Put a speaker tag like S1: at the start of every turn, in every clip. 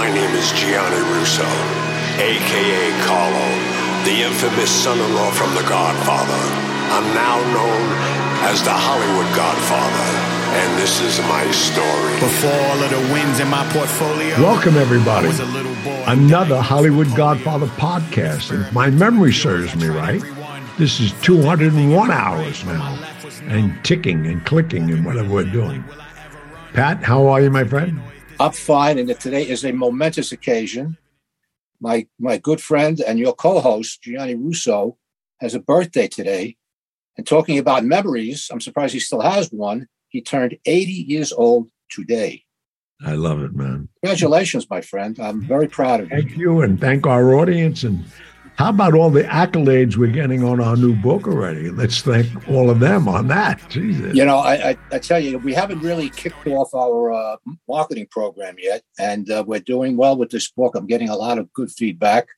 S1: My name is Gianni Russo, aka Carlo, the infamous son-in-law from The Godfather. I'm now known as the Hollywood Godfather, and this is my story.
S2: Before all of the wins in my portfolio.
S3: Welcome, everybody.
S2: Was a little boy.
S3: Another Hollywood Godfather podcast. And if my memory serves me right, this is 201 hours now, and ticking and clicking and whatever we're doing. Pat, how are you, my friend?
S4: I'm fine, and today is a momentous occasion. My my good friend and your co-host Gianni Russo has a birthday today, and talking about memories, I'm surprised he still has one. He turned 80 years old today.
S3: I love it, man.
S4: Congratulations, my friend. I'm very proud of you.
S3: Thank you, and thank our audience. And how about all the accolades we're getting on our new book already? Let's thank all of them on that. Jesus.
S4: You know, I, I, I tell you, we haven't really kicked off our uh, marketing program yet, and uh, we're doing well with this book. I'm getting a lot of good feedback,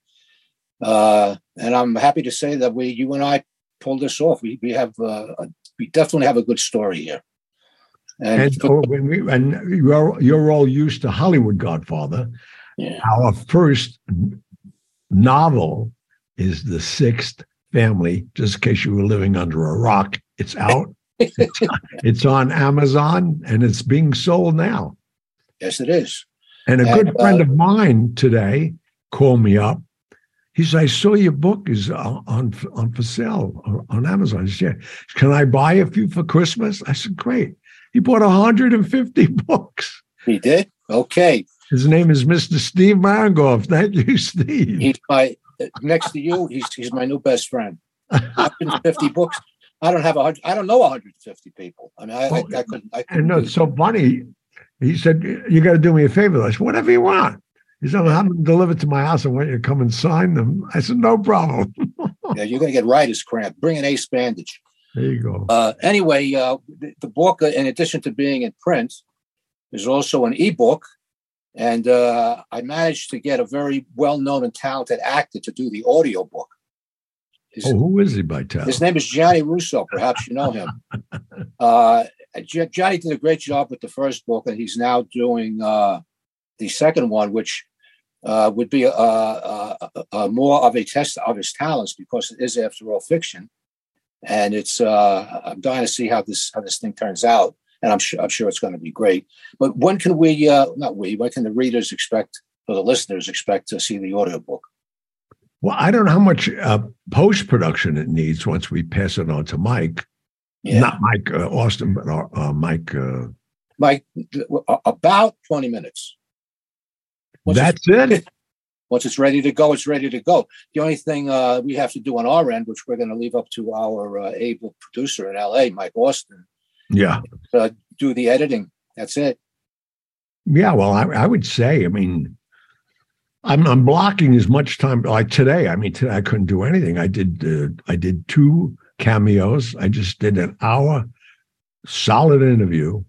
S4: uh, and I'm happy to say that we, you and I, pulled this off. We we have uh, a, we definitely have a good story here.
S3: And, and, oh, when we, and you're you're all used to Hollywood Godfather.
S4: Yeah.
S3: Our first novel is the sixth family. Just in case you were living under a rock, it's out. it's, it's on Amazon and it's being sold now.
S4: Yes, it is.
S3: And a
S4: And,
S3: good friend
S4: uh,
S3: of mine today called me up. He said, "I saw your book is on on, on for sale on- on Amazon." He said, "Can I buy a few for Christmas?" I said, "Great." He bought 150 books.
S4: he did. Okay,
S3: His name is Mr. Steve Marangoff. Thank you, Steve.
S4: he's my next to you. He's he's my new best friend. 150 books. I don't have a hundred. I don't know 150 people. I mean, I, I, I couldn't. I couldn't
S3: no, it's so funny. He said, You got to do me a favor. I said, Whatever you want. He said, I'll have them delivered to my house. I want you to come and sign them. I said, No problem.
S4: Yeah, you're going to get writer's cramp. Bring an ace bandage.
S3: There you go.
S4: Uh, anyway, uh, the, the book, uh, in addition to being in print, is also an ebook. And uh, I managed to get a very well known and talented actor to do the audio book. His,
S3: Oh, who is he by town?
S4: his name is Gianni Russo. Perhaps you know him. Uh, Gianni did a great job with the first book, and he's now doing uh, the second one, which uh, would be uh, uh, uh, more of a test of his talents because it is, after all, fiction. And it's uh, I'm dying to see how this how this thing turns out, and I'm sure I'm sure it's going to be great. But when can we? Uh, not we. When can the readers expect or the listeners expect to see the audiobook?
S3: Well, I don't know how much uh, post production it needs once we pass it on to Mike.
S4: Yeah,
S3: Not Mike uh, Austin, but uh, uh, Mike. Uh,
S4: Mike, about twenty minutes. Once
S3: that's it.
S4: once it's ready to go, it's ready to go. The only thing uh, we have to do on our end, which we're going to leave up to our uh, able producer in LA, Mike Austin,
S3: Yeah.
S4: uh, do the editing. That's it.
S3: Yeah, well, I, I would say, I mean, I'm I'm blocking as much time like today. I mean, today I couldn't do anything. I did uh, I did two cameos. I just did an hour solid interview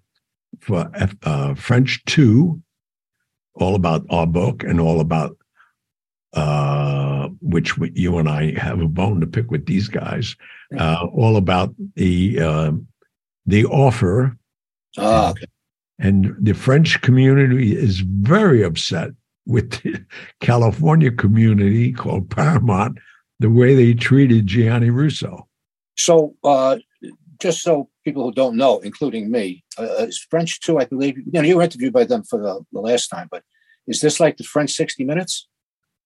S3: for F, uh, French Two, all about our book and all about uh, which you and I have a bone to pick with these guys. Uh, all about the uh, the offer
S4: Ah, okay.
S3: and the French community is very upset with the California community called Paramount, the way they treated Gianni Russo.
S4: So, uh, just so people who don't know, including me, uh, is French too, I believe. You know, you were interviewed by them for the, the last time, but is this like the French 60 Minutes?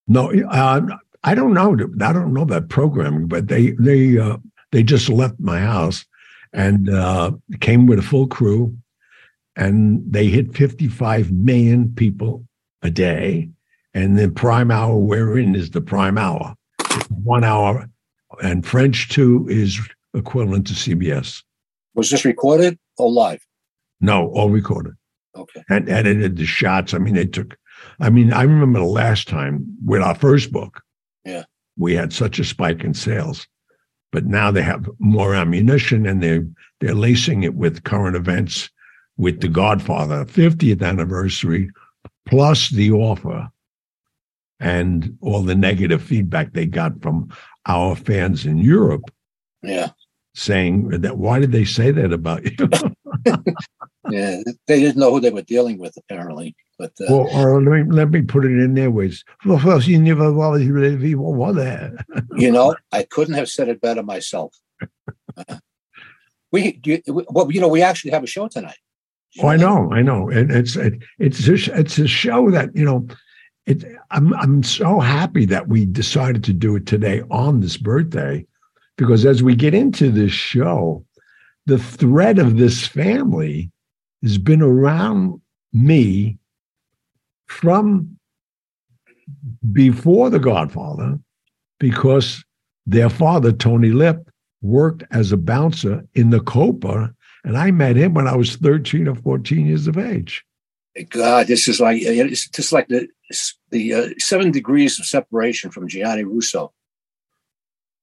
S3: No, uh, I don't know. I don't know that programming, but they they uh, they just left my house and uh, came with a full crew, and they hit 55 million people a day. And the prime hour we're in is the prime hour, It's one hour, and French two is equivalent to CBS.
S4: Was this recorded or live?
S3: No, all recorded
S4: Okay.
S3: and edited the shots. I mean, they took. I mean, I remember the last time with our first book.
S4: Yeah.
S3: we had such a spike in sales, but now they have more ammunition and they're they're lacing it with current events, with The Godfather 50th anniversary, plus the offer, and all the negative feedback they got from our fans in Europe
S4: Yeah.
S3: saying that why did they say that about you
S4: yeah, they didn't know who they were dealing with, apparently. But uh,
S3: Or, or let me let me put it in their words. Well, first you never was really what there.
S4: you know, I couldn't have said it better myself. Uh, we, do you, well, you know, we actually have a show tonight.
S3: Oh, I know, I know. And it's it, it's a, it's a show that you know. It, I'm I'm so happy that we decided to do it today on this birthday, because as we get into this show, the thread of this family has been around me from before The Godfather, because their father Tony Lip worked as a bouncer in the Copa and I met him when I was 13 or 14 years of age.
S4: God, this is like it's just like the the uh, seven degrees of separation from Gianni Russo.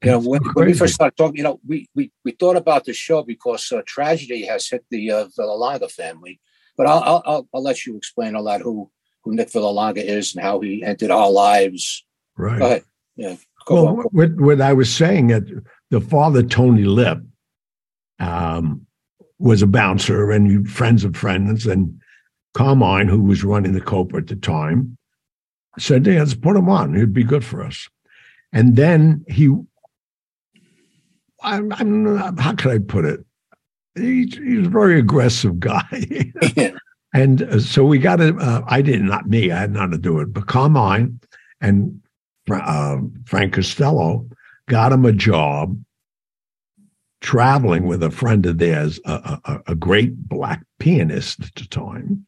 S4: You know, when, when, we first started talking, you know, we we, we thought about the show because uh, tragedy has hit the uh, Vallelonga family. But I'll, I'll I'll let you explain all that who who Nick Vallelonga is and how he entered our lives.
S3: Right.
S4: Go ahead. Yeah. Go
S3: well, what, what I was saying that the father Tony Lip, um, was a bouncer and friends of friends. And Carmine, who was running the Copa at the time, said, "Yeah, let's put him on. It'd be good for us." And then he, I'm, I'm how can I put it? He's, he's a very aggressive guy. and uh, so we got it. Uh, I did not me. I had nothing to do with it. But Carmine and uh, Frank Costello got him a job traveling with a friend of theirs, a, a, a, great black pianist at the time.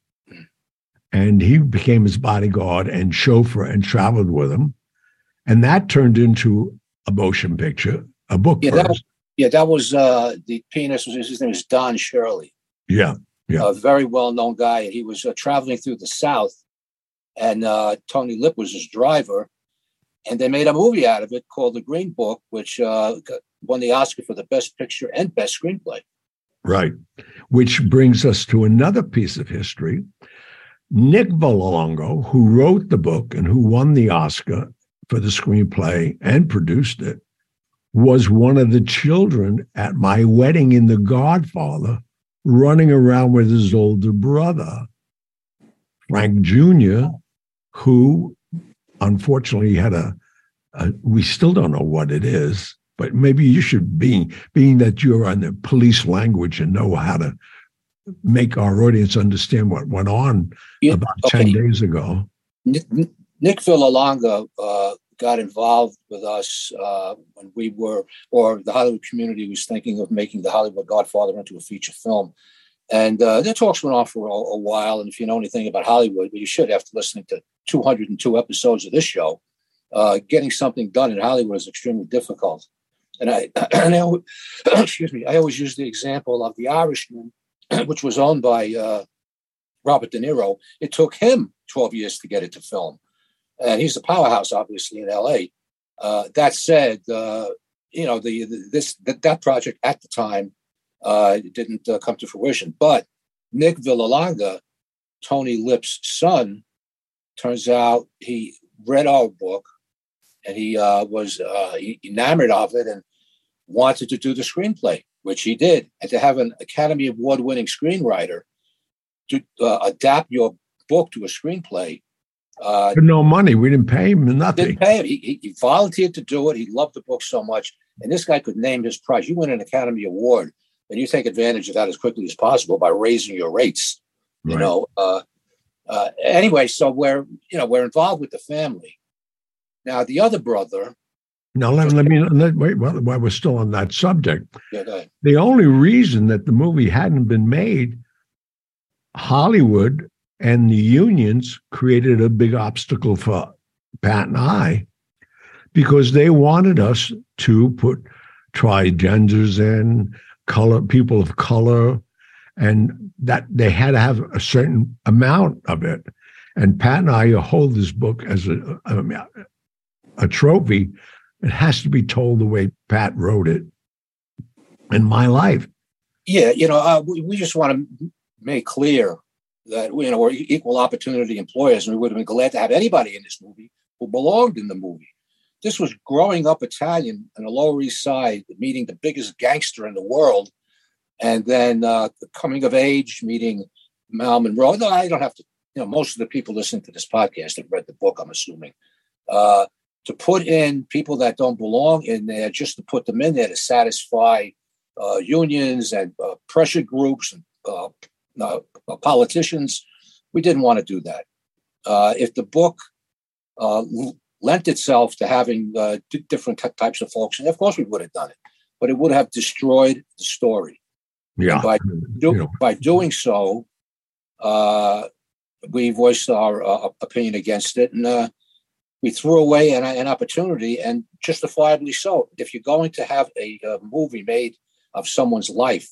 S3: And he became his bodyguard and chauffeur and traveled with him. And that turned into a motion picture, a book.
S4: Yeah, that was, yeah, that was uh, the pianist. Was, his name was Don Shirley.
S3: Yeah, yeah.
S4: A very well known guy. He was uh, traveling through the South. And uh, Tony Lip was his driver. And they made a movie out of it called The Green Book, which uh, won the Oscar for the Best Picture and Best Screenplay.
S3: Right. Which brings us to another piece of history. Nick Vallelonga, who wrote the book and who won the Oscar for the screenplay and produced it, was one of the children at my wedding in The Godfather, running around with his older brother, Frank Jr., who unfortunately had a, a we still don't know what it is, but maybe you should be being that you're on the police language and know how to make our audience understand what went on yeah, about okay. 10 days ago
S4: nick, nick Vallelonga, uh, got involved with us uh, when we were or the hollywood community was thinking of making the hollywood godfather into a feature film and uh, the talks went on for a, a, while and if you know anything about hollywood you should after listening to 202 episodes of this show uh, getting something done in hollywood is extremely difficult and I, and I, excuse me, I always use the example of The Irishman, which was owned by uh, Robert De Niro. It took him 12 years to get it to film. And he's a powerhouse, obviously, in LA. Uh, that said, uh, you know, the, the this that, that, project at the time uh, didn't uh, come to fruition. But Nick Vallelonga, Tony Lip's son, turns out he read our book and he uh, was uh, enamored of it and wanted to do the screenplay, which he did. And to have an Academy Award winning screenwriter to adapt your book to a screenplay.
S3: Uh, no money. We didn't pay him nothing.
S4: Didn't pay him. He, he, volunteered to do it. He loved the book so much. And this guy could name his price. You win an Academy Award, and you take advantage of that as quickly as possible by raising your rates. Right. You know. Uh, uh, anyway, so we're you know we're involved with the family, now, the other brother.
S3: Now, let, let me let, wait while, while we're still on that subject.
S4: Yeah,
S3: the only reason that the movie hadn't been made, Hollywood and the unions created a big obstacle for Pat and I because they wanted us to put trigenders in, color people of color, and that they had to have a certain amount of it. And Pat and I hold this book as a, a, a trophy, it has to be told the way Pat wrote it in my life.
S4: Yeah, you know, uh, we, we, just want to make clear that you know we're equal opportunity employers, and we would have been glad to have anybody in this movie who belonged in the movie. This was growing up Italian on the Lower East Side, meeting the biggest gangster in the world, and then uh, the coming of age, meeting Mal Monroe. No, I don't have to. You know, most of the people listening to this podcast have read the book. I'm assuming uh, to put in people that don't belong in there, just to put them in there to satisfy uh, unions and uh, pressure groups and uh, uh, politicians. We didn't want to do that. if the book lent itself to having different t- types of folks, and of course we would have done it, but it would have destroyed the story.
S3: Yeah.
S4: by, do, by doing so, uh, we voiced our uh, opinion against it, and uh, we threw away an, an, opportunity, and justifiably so. If you're going to have a, a, movie made of someone's life,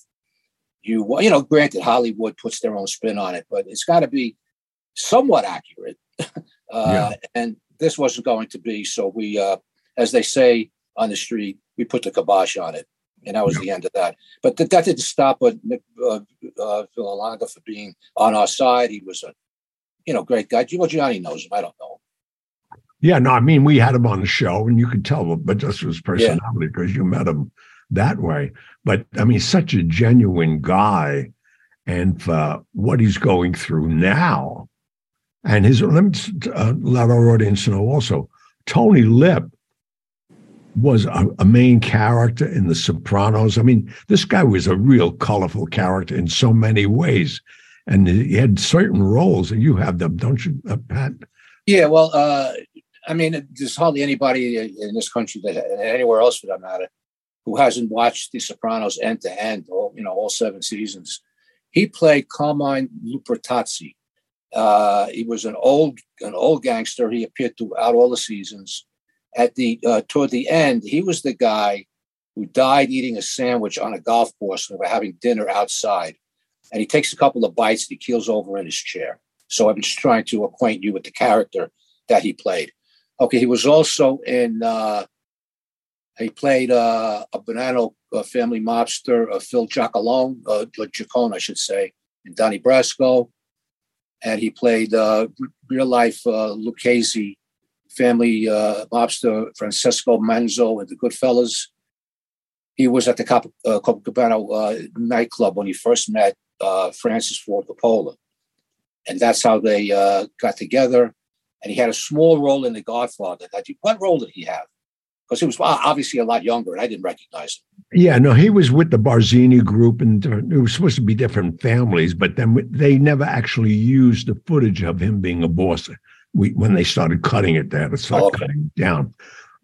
S4: you you know, granted, Hollywood puts their own spin on it, but it's got to be somewhat accurate. Uh, yeah. And this wasn't going to be, so we, uh, as they say on the street, we put the kibosh on it and that was yeah. the end of that. But th- that didn't stop uh, Nick uh, uh, for being on our side. He was a, you know, great guy. Well, Gianni knows him. I don't know him.
S3: Yeah, no, I mean, we had him on the show, and you could tell, but just his personality because yeah. you met him that way. But I mean, such a genuine guy, and for what he's going through now, and his let me uh, let our audience know also, Tony Lip was a, a, main character in The Sopranos. I mean, this guy was a real colorful character in so many ways, and he had certain roles, and you have them, don't you, uh, Pat?
S4: Yeah, well, uh, I mean, there's hardly anybody in this country that, anywhere else for that matter, who hasn't watched The Sopranos end to end, all you know, all seven seasons. He played Carmine Lupertazzi. Uh, he was an old, an old gangster. He appeared throughout all the seasons at the uh, toward the end, he was the guy who died eating a sandwich on a golf course when we were having dinner outside. And he takes a couple of bites and he keels over in his chair. So I'm just trying to acquaint you with the character that he played. Okay, he was also in. Uh, he played uh, a Bonanno uh, family mobster, uh, Phil Giacalone, uh, I should say, in Donnie Brasco, and he played uh, real life uh, Lucchese family uh, mobster Francesco Manzo and the Goodfellas. He was at the Cop- Copacabana nightclub when he first met Francis Ford Coppola. And that's how they got together. And he had a small role in The Godfather. What role did he have? Because he was obviously a lot younger, and I didn't recognize him.
S3: Yeah, no, he was with the Barzini group, and it was supposed to be different families, but then they never actually used the footage of him being a boss we when they started cutting it to start oh, okay. cutting it down.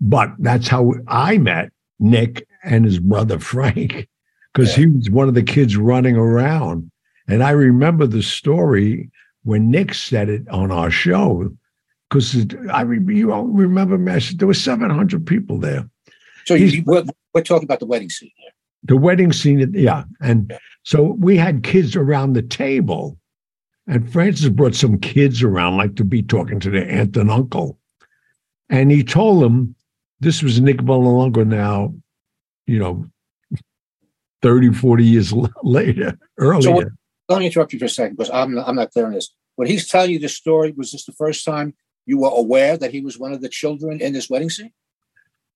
S3: But that's how I met Nick and his brother Frank, because yeah. he was one of the kids running around. And I remember the story when Nick said it on our show, because I you all remember, Master, there were 700 people there.
S4: So you, we're, we're, talking about the wedding scene here.
S3: The wedding scene, yeah. And so we had kids around the table and Francis brought some kids around, like to be talking to their aunt and uncle. And he told them this was Nick Vallelonga now, you know, 30, 40 years later, earlier. So
S4: let me interrupt you for a second because I'm, I'm not clear on this. When he's telling you this story, was this the first time you were aware that he was one of the children in this wedding scene?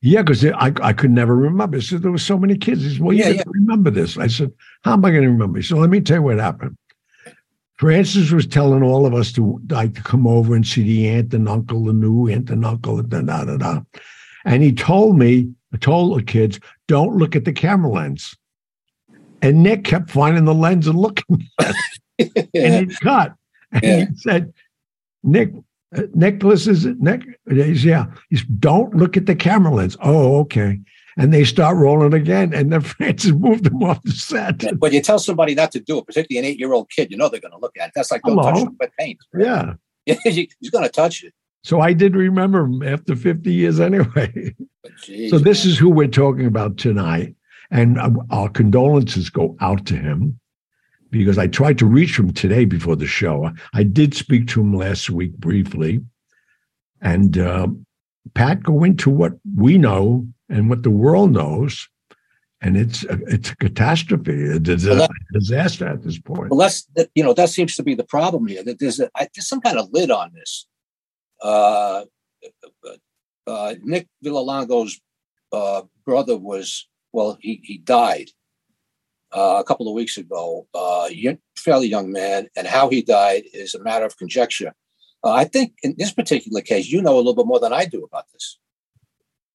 S3: Yeah, because I, I could never remember. So there were so many kids. He said, well, you yeah, yeah. remember this. I said, how am I going to remember? So let me tell you what happened. Francis was telling all of us to like to come over and see the aunt and uncle, the new aunt and uncle, da da da da. And he told me, I told the kids, don't look at the camera lens. And Nick kept finding the lens and looking at it. and he cut. And yeah. he said, Nick, uh, it? Nick? He's, yeah. He's don't look at the camera lens. Oh, okay and they start rolling again, and then Francis moved them off the set.
S4: Yeah, but you tell somebody not to do it, particularly an eight-year-old kid, you know they're going to look at it. That's like don't Hello? touch the wet paint.
S3: Right?
S4: Yeah, he's going to touch it.
S3: So I did remember him after 50 years anyway. Jeez, so this man. is who we're talking about tonight. And our condolences go out to him because I tried to reach him today before the show. I did speak to him last week briefly. And uh, Pat, go into what we know and what the world knows. And it's a, it's a catastrophe, a disaster, well, that, disaster at this point.
S4: Well, that's that, you know that seems to be the problem here. That there's a, there's some kind of lid on this. Uh, uh, Nick Vallelonga's uh, brother was well, he he died uh, a couple of weeks ago, uh, fairly young man, and how he died is a matter of conjecture. Uh, I think in this particular case, you know a little bit more than I do about this.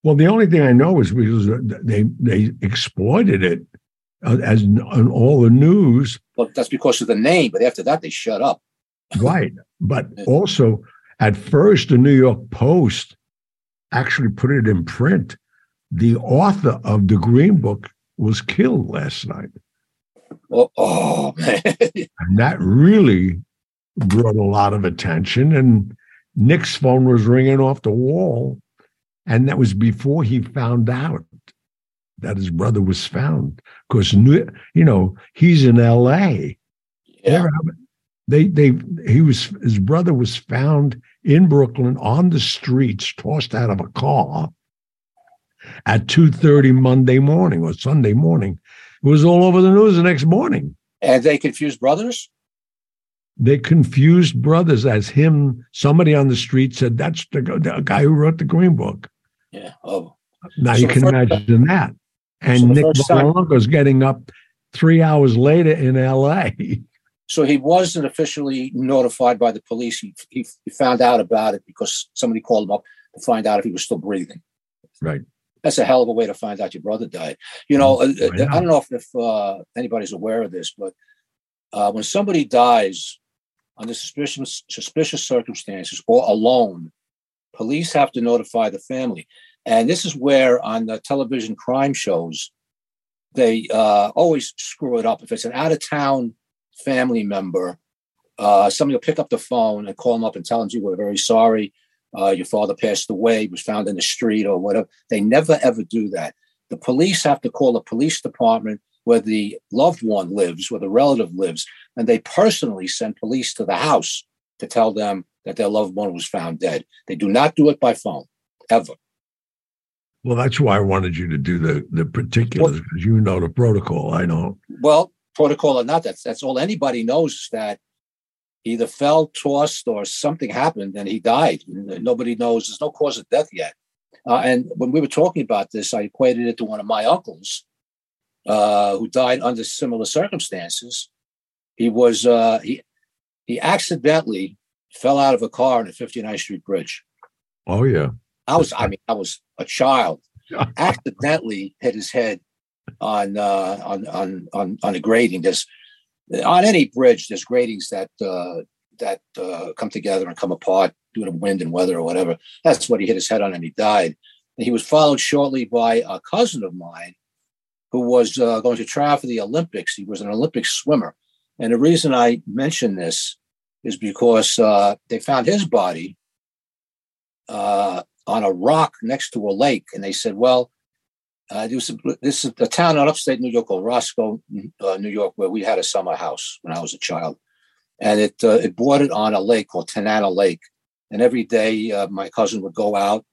S3: Well, the only thing I know is because they they exploited it uh, as on all the news.
S4: Well, that's because of the name, but after that, they shut up.
S3: right, but also at first, the New York Post actually put it in print. The author of the Green Book was killed last night.
S4: Oh, oh man.
S3: and that really brought a lot of attention. And Nick's phone was ringing off the wall. And that was before he found out that his brother was found. Because, you know, he's in LA.
S4: Yeah.
S3: They, they, he was, his brother was found in Brooklyn on the streets, tossed out of a car at 2.30 Monday morning or Sunday morning. It was all over the news the next morning.
S4: And they confused brothers?
S3: They confused brothers as him. Somebody on the street said, that's the, the guy who wrote the Green Book.
S4: Yeah. Oh.
S3: Now so you can imagine that. And so Nick is getting up three hours later in LA.
S4: So he wasn't officially notified by the police. He, he, he, found out about it because somebody called him up to find out if he was still breathing.
S3: Right.
S4: That's a hell of a way to find out your brother died. You know, uh, I, I don't know if, if uh, anybody's aware of this, but uh, when somebody dies under suspicious suspicious circumstances or alone, police have to notify the family. And this is where on the television crime shows, they uh, always screw it up. If it's an out of town family member, uh, somebody will pick up the phone and call them up and tell them, we're very sorry. Uh, your father passed away, was found in the street or whatever. They never, ever do that. The police have to call the police department where the loved one lives, where the relative lives, and they personally send police to the house to tell them that their loved one was found dead. They do not do it by phone, ever.
S3: Well, that's why I wanted you to do the the particulars because you know the protocol. I don't.
S4: Well, protocol or not, that's that's all anybody knows is that either fell, tossed, or something happened and he died. Nobody knows. There's no cause of death yet. Uh, and when we were talking about this, I equated it to one of my uncles uh, who died under similar circumstances. He was uh, he he accidentally fell out of a car on the 59th Street Bridge.
S3: Oh yeah.
S4: I was I mean I was a child. accidentally hit his head on uh, on on on on a grading. There's on any bridge. There's gratings that uh, that uh, come together and come apart due to wind and weather or whatever. That's what he hit his head on, and he died. And he was followed shortly by a cousin of mine who was uh, going to try for the Olympics. He was an Olympic swimmer, and the reason I mention this is because uh, they found his body uh, on a rock next to a lake, and they said, "Well." Uh, this, this is a town in upstate New York called Roscoe, uh, New York, where we had a summer house when I was a child, and it uh, it bordered on a lake called Tennanah Lake. And every day, uh, my cousin would go out,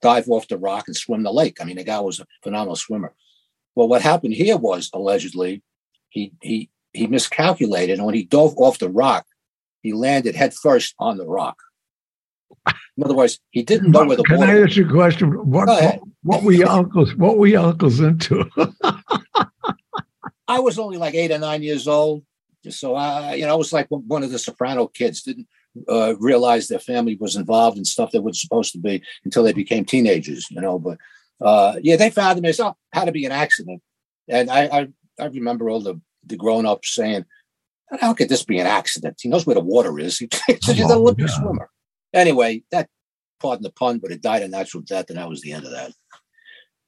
S4: dive off the rock, and swim the lake. I mean, the guy was a phenomenal swimmer. Well, what happened here was allegedly he he he miscalculated, and when he dove off the rock, he landed headfirst on the rock. In other words, he didn't know where the
S3: Can
S4: water.
S3: I ask you a question? What, what, were your uncles? What were your uncles into?
S4: I was only like eight or nine years old, so I, you know, I was like one of the Soprano kids. Didn't uh, realize their family was involved in stuff that was supposed to be until they became teenagers. You know, but uh, yeah, they found them. It had to be an accident, and I, I, I remember all the the grown ups saying, "How could this be an accident? He knows where the water is. He's an Olympic swimmer." Anyway, that pardon the pun, but it died a natural death, and that was the end of that.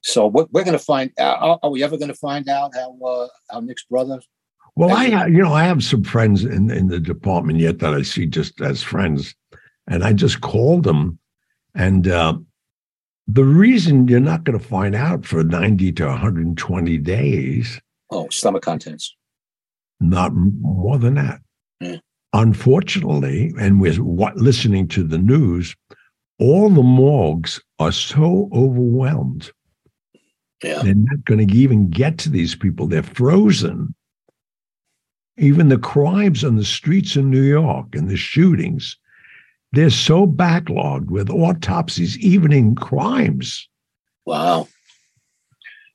S4: So we're, we're going to find. Are, are we ever going to find out how uh, how Nick's brother?
S3: Well, I have, you know I have some friends in in the department yet that I see just as friends, and I just called them, and uh, the reason you're not going to find out for ninety to one hundred and twenty days.
S4: Oh, stomach contents.
S3: Not more than that.
S4: Yeah.
S3: Unfortunately, and we're listening to the news, all the morgues are so overwhelmed.
S4: Yeah.
S3: They're not going to even get to these people. They're frozen. Even the crimes on the streets in New York and the shootings, they're so backlogged with autopsies, even in crimes.
S4: Wow.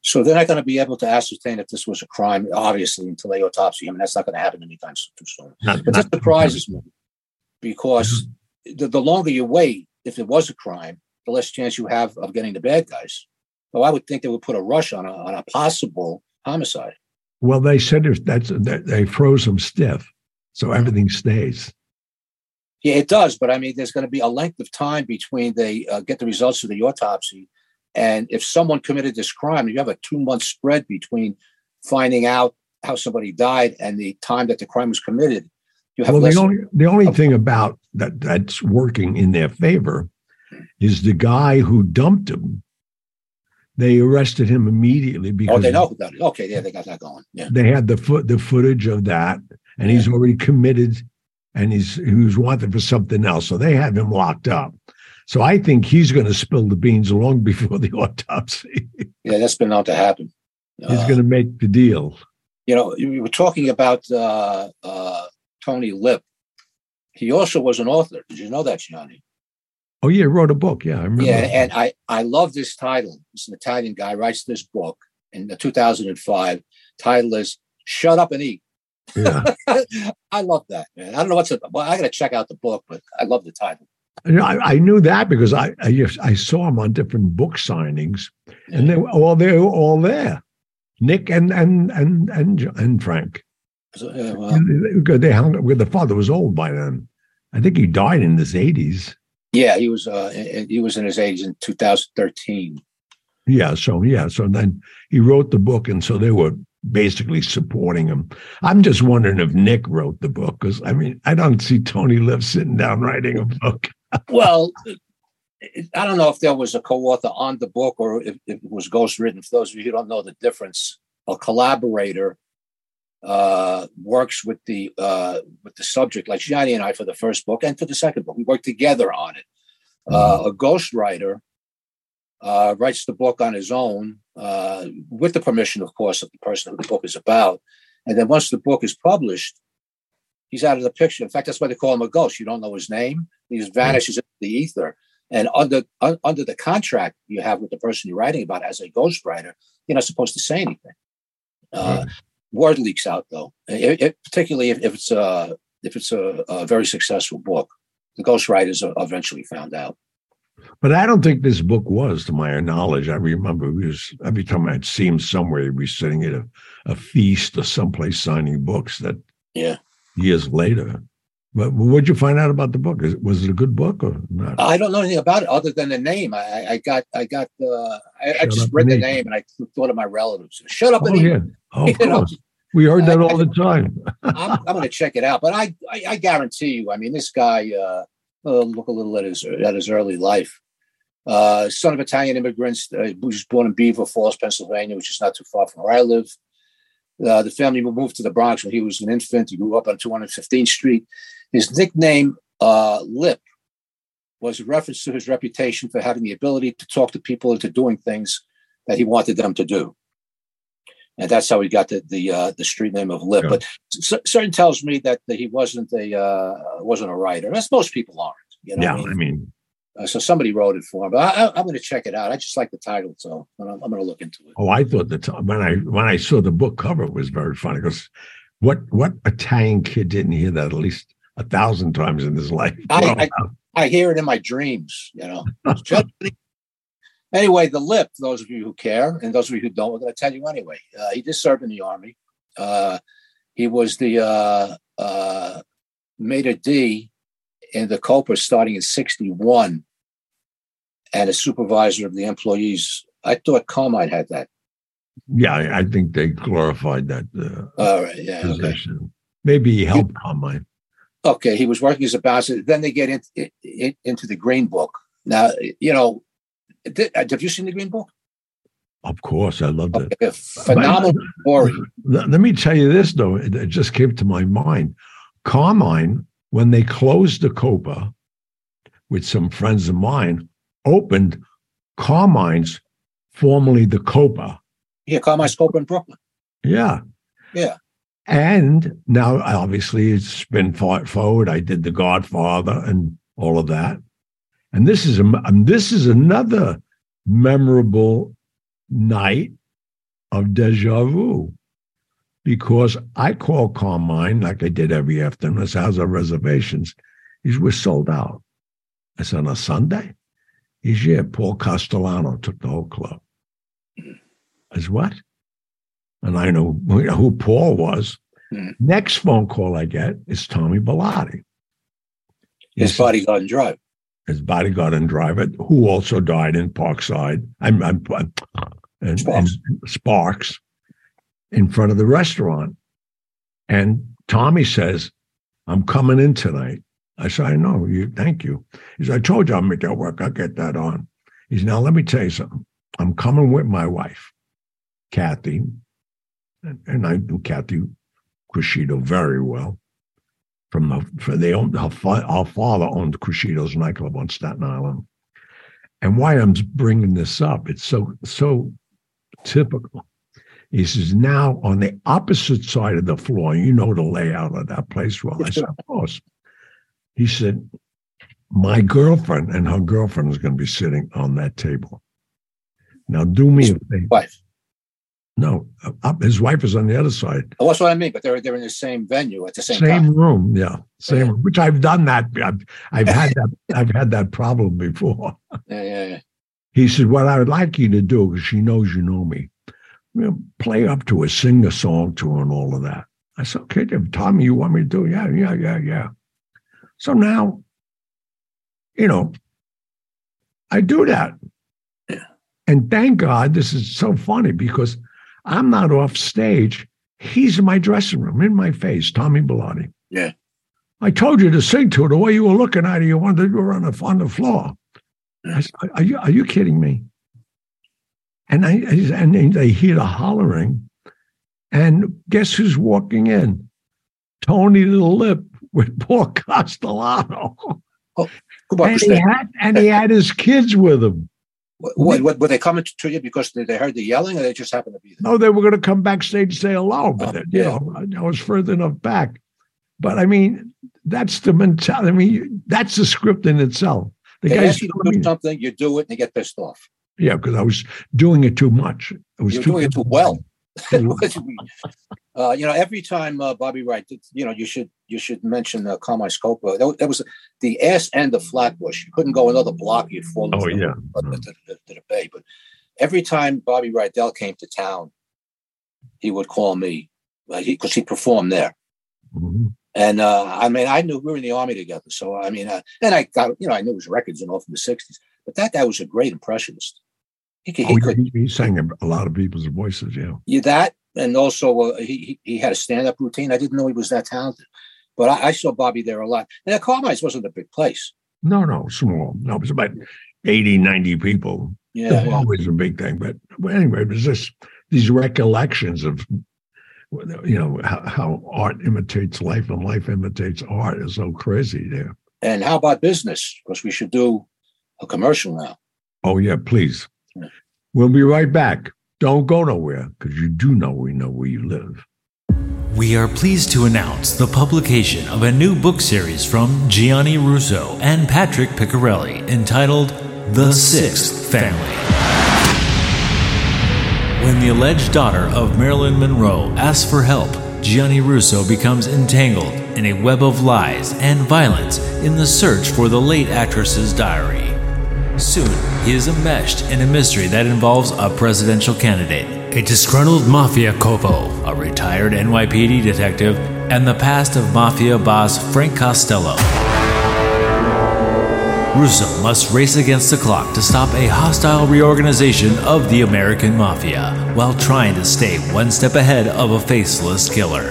S4: So they're not going to be able to ascertain if this was a crime, obviously, until they autopsy him. And that's not going to happen anytime soon.
S3: Not-
S4: But that surprises me because mm-hmm. the, the longer you wait, if it was a crime, the less chance you have of getting the bad guys. So I would think they would put a rush on a, on a possible homicide.
S3: Well, they said that's that they froze them stiff, so everything stays.
S4: Yeah, it does. But I mean, there's going to be a length of time between they uh, get the results of the autopsy. And if someone committed this crime, you have a two month spread between finding out how somebody died and the time that the crime was committed. You have
S3: Well, the only the only thing about that that's working in their favor is the guy who dumped him. They arrested him immediately because
S4: oh, they know that is. Okay, yeah, they got that going. Yeah.
S3: they had the foot the footage of that, and he's already committed, and he's he was wanted for something else. So they have him locked up. So I think he's going to spill the beans long before the autopsy.
S4: Yeah, that's been known to happen.
S3: he's
S4: Uh,
S3: going to make the deal.
S4: you know, we were talking about uh, uh, Tony Lip. He also was an author. Did you know that, Gianni?
S3: Oh yeah, he wrote a book. Yeah, I remember.
S4: Yeah, and I I love this title. It's an Italian guy writes this book in the 2005. Title is "Shut Up and Eat."
S3: yeah.
S4: I love that, man. I don't know what's it. Well, I got to check out the book, but I love the title.
S3: You know, I, I knew that because I, I I saw him on different book signings, and they were all they were all there. Nick and and and and and Frank.
S4: So, uh, well,
S3: They- They hung up with the father was old by then. I think he died in his eighties.
S4: Yeah, he was uh, he was in his age in 2013.
S3: Yeah, so yeah, so then he wrote the book, and so they were basically supporting him. I'm just wondering if Nick wrote the book because I mean I don't see Tony Lip sitting down writing a book.
S4: Well, I don't know if there was a co-author on the book or if, if it was ghostwritten. For those of you who don't know the difference, a collaborator uh, works with the uh, with the subject, like Gianni and I for the first book and for the second book. We work together on it. Uh, a ghostwriter uh, writes the book on his own, uh, with the permission, of course, of the person who the book is about. And then once the book is published, he's out of the picture. In fact, that's why they call him a ghost. You don't know his name. He just vanishes into the ether. And under un, under the contract you have with the person you're writing about as a ghostwriter, you're not supposed to say anything. Uh, Word leaks out though, It- it- particularly if, if it's a if it's a, a very successful book. The ghostwriters eventually found out.
S3: But I don't think this book was, to my knowledge. I remember was every time I'd see him somewhere, he'd be sitting at a, a feast or someplace signing books that
S4: Yeah.
S3: years later. But what'd you find out about the book? Is, was it a good book or not?
S4: I don't know anything about it other than the name. I, I- got I got uh, I, I just read the name and I thought of my relatives. Shut up
S3: oh,
S4: and eat.
S3: yeah. Oh, of
S4: You
S3: course. We heard that
S4: I-
S3: all the time.
S4: I'm, I'm going to check it out. But I, I, I guarantee you, I mean, this guy, uh, uh, look a little at his at his early life. Uh, son of Italian immigrants, uh, was born in Beaver Falls, Pennsylvania, which is not too far from where I live. Uh, the family moved to the Bronx when he was an infant. He grew up on 215th Street. His nickname, uh, Lip, was a reference to his reputation for having the ability to talk to people into doing things that he wanted them to do. And that's how he got the the, uh, the street name of Lip.
S3: Yeah.
S4: But c- certain tells me that, that he wasn't a uh, wasn't a writer. As most people aren't. You know,
S3: yeah,
S4: I mean?
S3: I mean,
S4: Uh, so somebody wrote it for him. But I, I'm going to check it out. I just like the title, so I'm, I'm going to look into it.
S3: oh, I thought that when I when I saw the book cover, it was very funny because what what Italian kid didn't hear that at least a thousand times in his life?
S4: I- I- I hear it in my dreams. You know. Just- anyway, the lip. Those of you who care, and those of you who don't, we're going to tell you anyway. Uh, he did serve in the army. Uh, he was the uh, uh, maître d' in the Copa starting in '61, and a supervisor of the employees. I thought Carmine had that.
S3: yeah, I, think they glorified that uh,
S4: All right, yeah, okay.
S3: Maybe he helped Carmine.
S4: Okay, he was working as a bouncer. Then they get into in, into the Green Book. Now, you know, Uh, have you seen the Green Book?
S3: Of course, I loved it.
S4: Okay, a phenomenal story.
S3: Let let me tell you this, though. It it just came to my mind. Carmine, when they closed the Copa with some friends of mine, opened Carmine's, formerly the Copa.
S4: Yeah, Carmine's Copa in Brooklyn.
S3: Yeah.
S4: Yeah.
S3: And now, obviously, it's been fought forward. I did The Godfather and all of that. And this is a, this is another memorable night of deja vu because I call Carmine like I did every afternoon. I said, How's our reservations? He's we're sold out. I said, on a Sunday? He He's yeah, Paul Castellano took the whole club. I said, what? And I know who Paul was.
S4: Mhm.
S3: Next phone call I get is Tommy Bilotti.
S4: His
S3: He
S4: bodyguard and drive.
S3: His bodyguard and driver, who also died in Parkside. I'm, I'm, and,
S4: Sparks.
S3: and Sparks in front of the restaurant. And Tommy says, I'm coming in tonight. I said, I know you. Thank you. He said, I told you I'll make that work. I'll get that on. He said, now let me tell you something. I'm coming with my wife, Kathy. And, and I knew Kathy Crescido very well. From the, for they owned her, our father owned Crescido's nightclub on Staten Island. And why I'm bringing this up, it's so so typical. He says now on the opposite side of the floor, you know the layout of that place well. I said, of course. He said, my girlfriend and her girlfriend is going to be sitting on that table. Now do me a favor.
S4: Wife.
S3: No, uh, his wife is on the other side.
S4: Oh, that's what I mean. But they're they're in the same venue at the same,
S3: Same,
S4: time.
S3: room, yeah, same.
S4: Yeah.
S3: Which I've done that. I've, I've had that. I've had that problem before.
S4: Yeah, yeah, yeah.
S3: He said, "What I would like you to do, because she knows you know me, you know, play up to her, sing a song to her, and all of that." I said, "Okay, Tommy, you want me to do? it? Yeah, yeah, yeah, yeah." So now, you know, I do that,
S4: Yeah.
S3: and thank God this is so funny because I'm not off stage. He's in my dressing room, in my face, Tommy Bilotti.
S4: Yeah.
S3: I told you to sing to her. The way you were looking at her, you wanted to run on the, on the floor. I said, are you are you kidding me? And I and they hear the hollering, and guess who's walking in? Tony the Lip with Paul Castellano,
S4: oh, bought
S3: and he had and he had his kids with him.
S4: What, what, were they coming to you because they, they heard the yelling, or they just happened to be there?
S3: No, they were going to come backstage and say hello, oh, but
S4: Oh, yeah.
S3: you know, I was further enough back. But I mean, that's the mentality. I mean, that's the script in itself. The
S4: They
S3: guys,
S4: ask you to do something, you do it, and you get pissed off.
S3: yeah, because I was doing it too much. It was
S4: You're
S3: too
S4: doing it too well. Uh, you know, every time uh, Bobby Wright, did, you know, you should you should mention uh, Carmine's Copa. That, was- that was the ass end of Flatbush. You couldn't go another block; you'd fall
S3: Oh,
S4: into the-
S3: yeah.
S4: uh, to, to- to the bay. But every time Bobby Rydell came to town, he would call me because he, 'cause he performed there.
S3: Mhm.
S4: And uh, I mean, I knew we were in the army together, so I mean, uh, and I got you know I knew his records and all from the '60s. But that guy was a great impressionist. He could, he
S3: Oh,
S4: could
S3: he, he sang a lot of people's voices. Yeah.
S4: you that, and also uh, he he- had a stand up routine. I didn't know he was that talented, but I, I saw Bobby there a lot. And Carmine's wasn't a big place.
S3: No, no, small. No, it was about 80, 90 people.
S4: Yeah, yeah.
S3: always a big thing. But well, anyway, it was just these recollections of, you know, how, how art imitates life and life imitates art is so crazy there.
S4: And how about business? Because we should do a commercial now.
S3: Oh, yeah, please. We'll be right back. Don't go nowhere because you do know we know where you live.
S5: We are pleased to announce the publication of a new book series from Gianni Russo and Patrick Picciarelli entitled The Sixth Family. When the alleged daughter of Marilyn Monroe asks for help, Gianni Russo becomes entangled in a web of lies and violence in the search for the late actress's diary. Soon, he is enmeshed in a mystery that involves a presidential candidate, a disgruntled mafia capo, a retired NYPD detective, and the past of mafia boss Frank Costello. Russo must race against the clock to stop a hostile reorganization of the American mafia while trying to stay one step ahead of a faceless killer.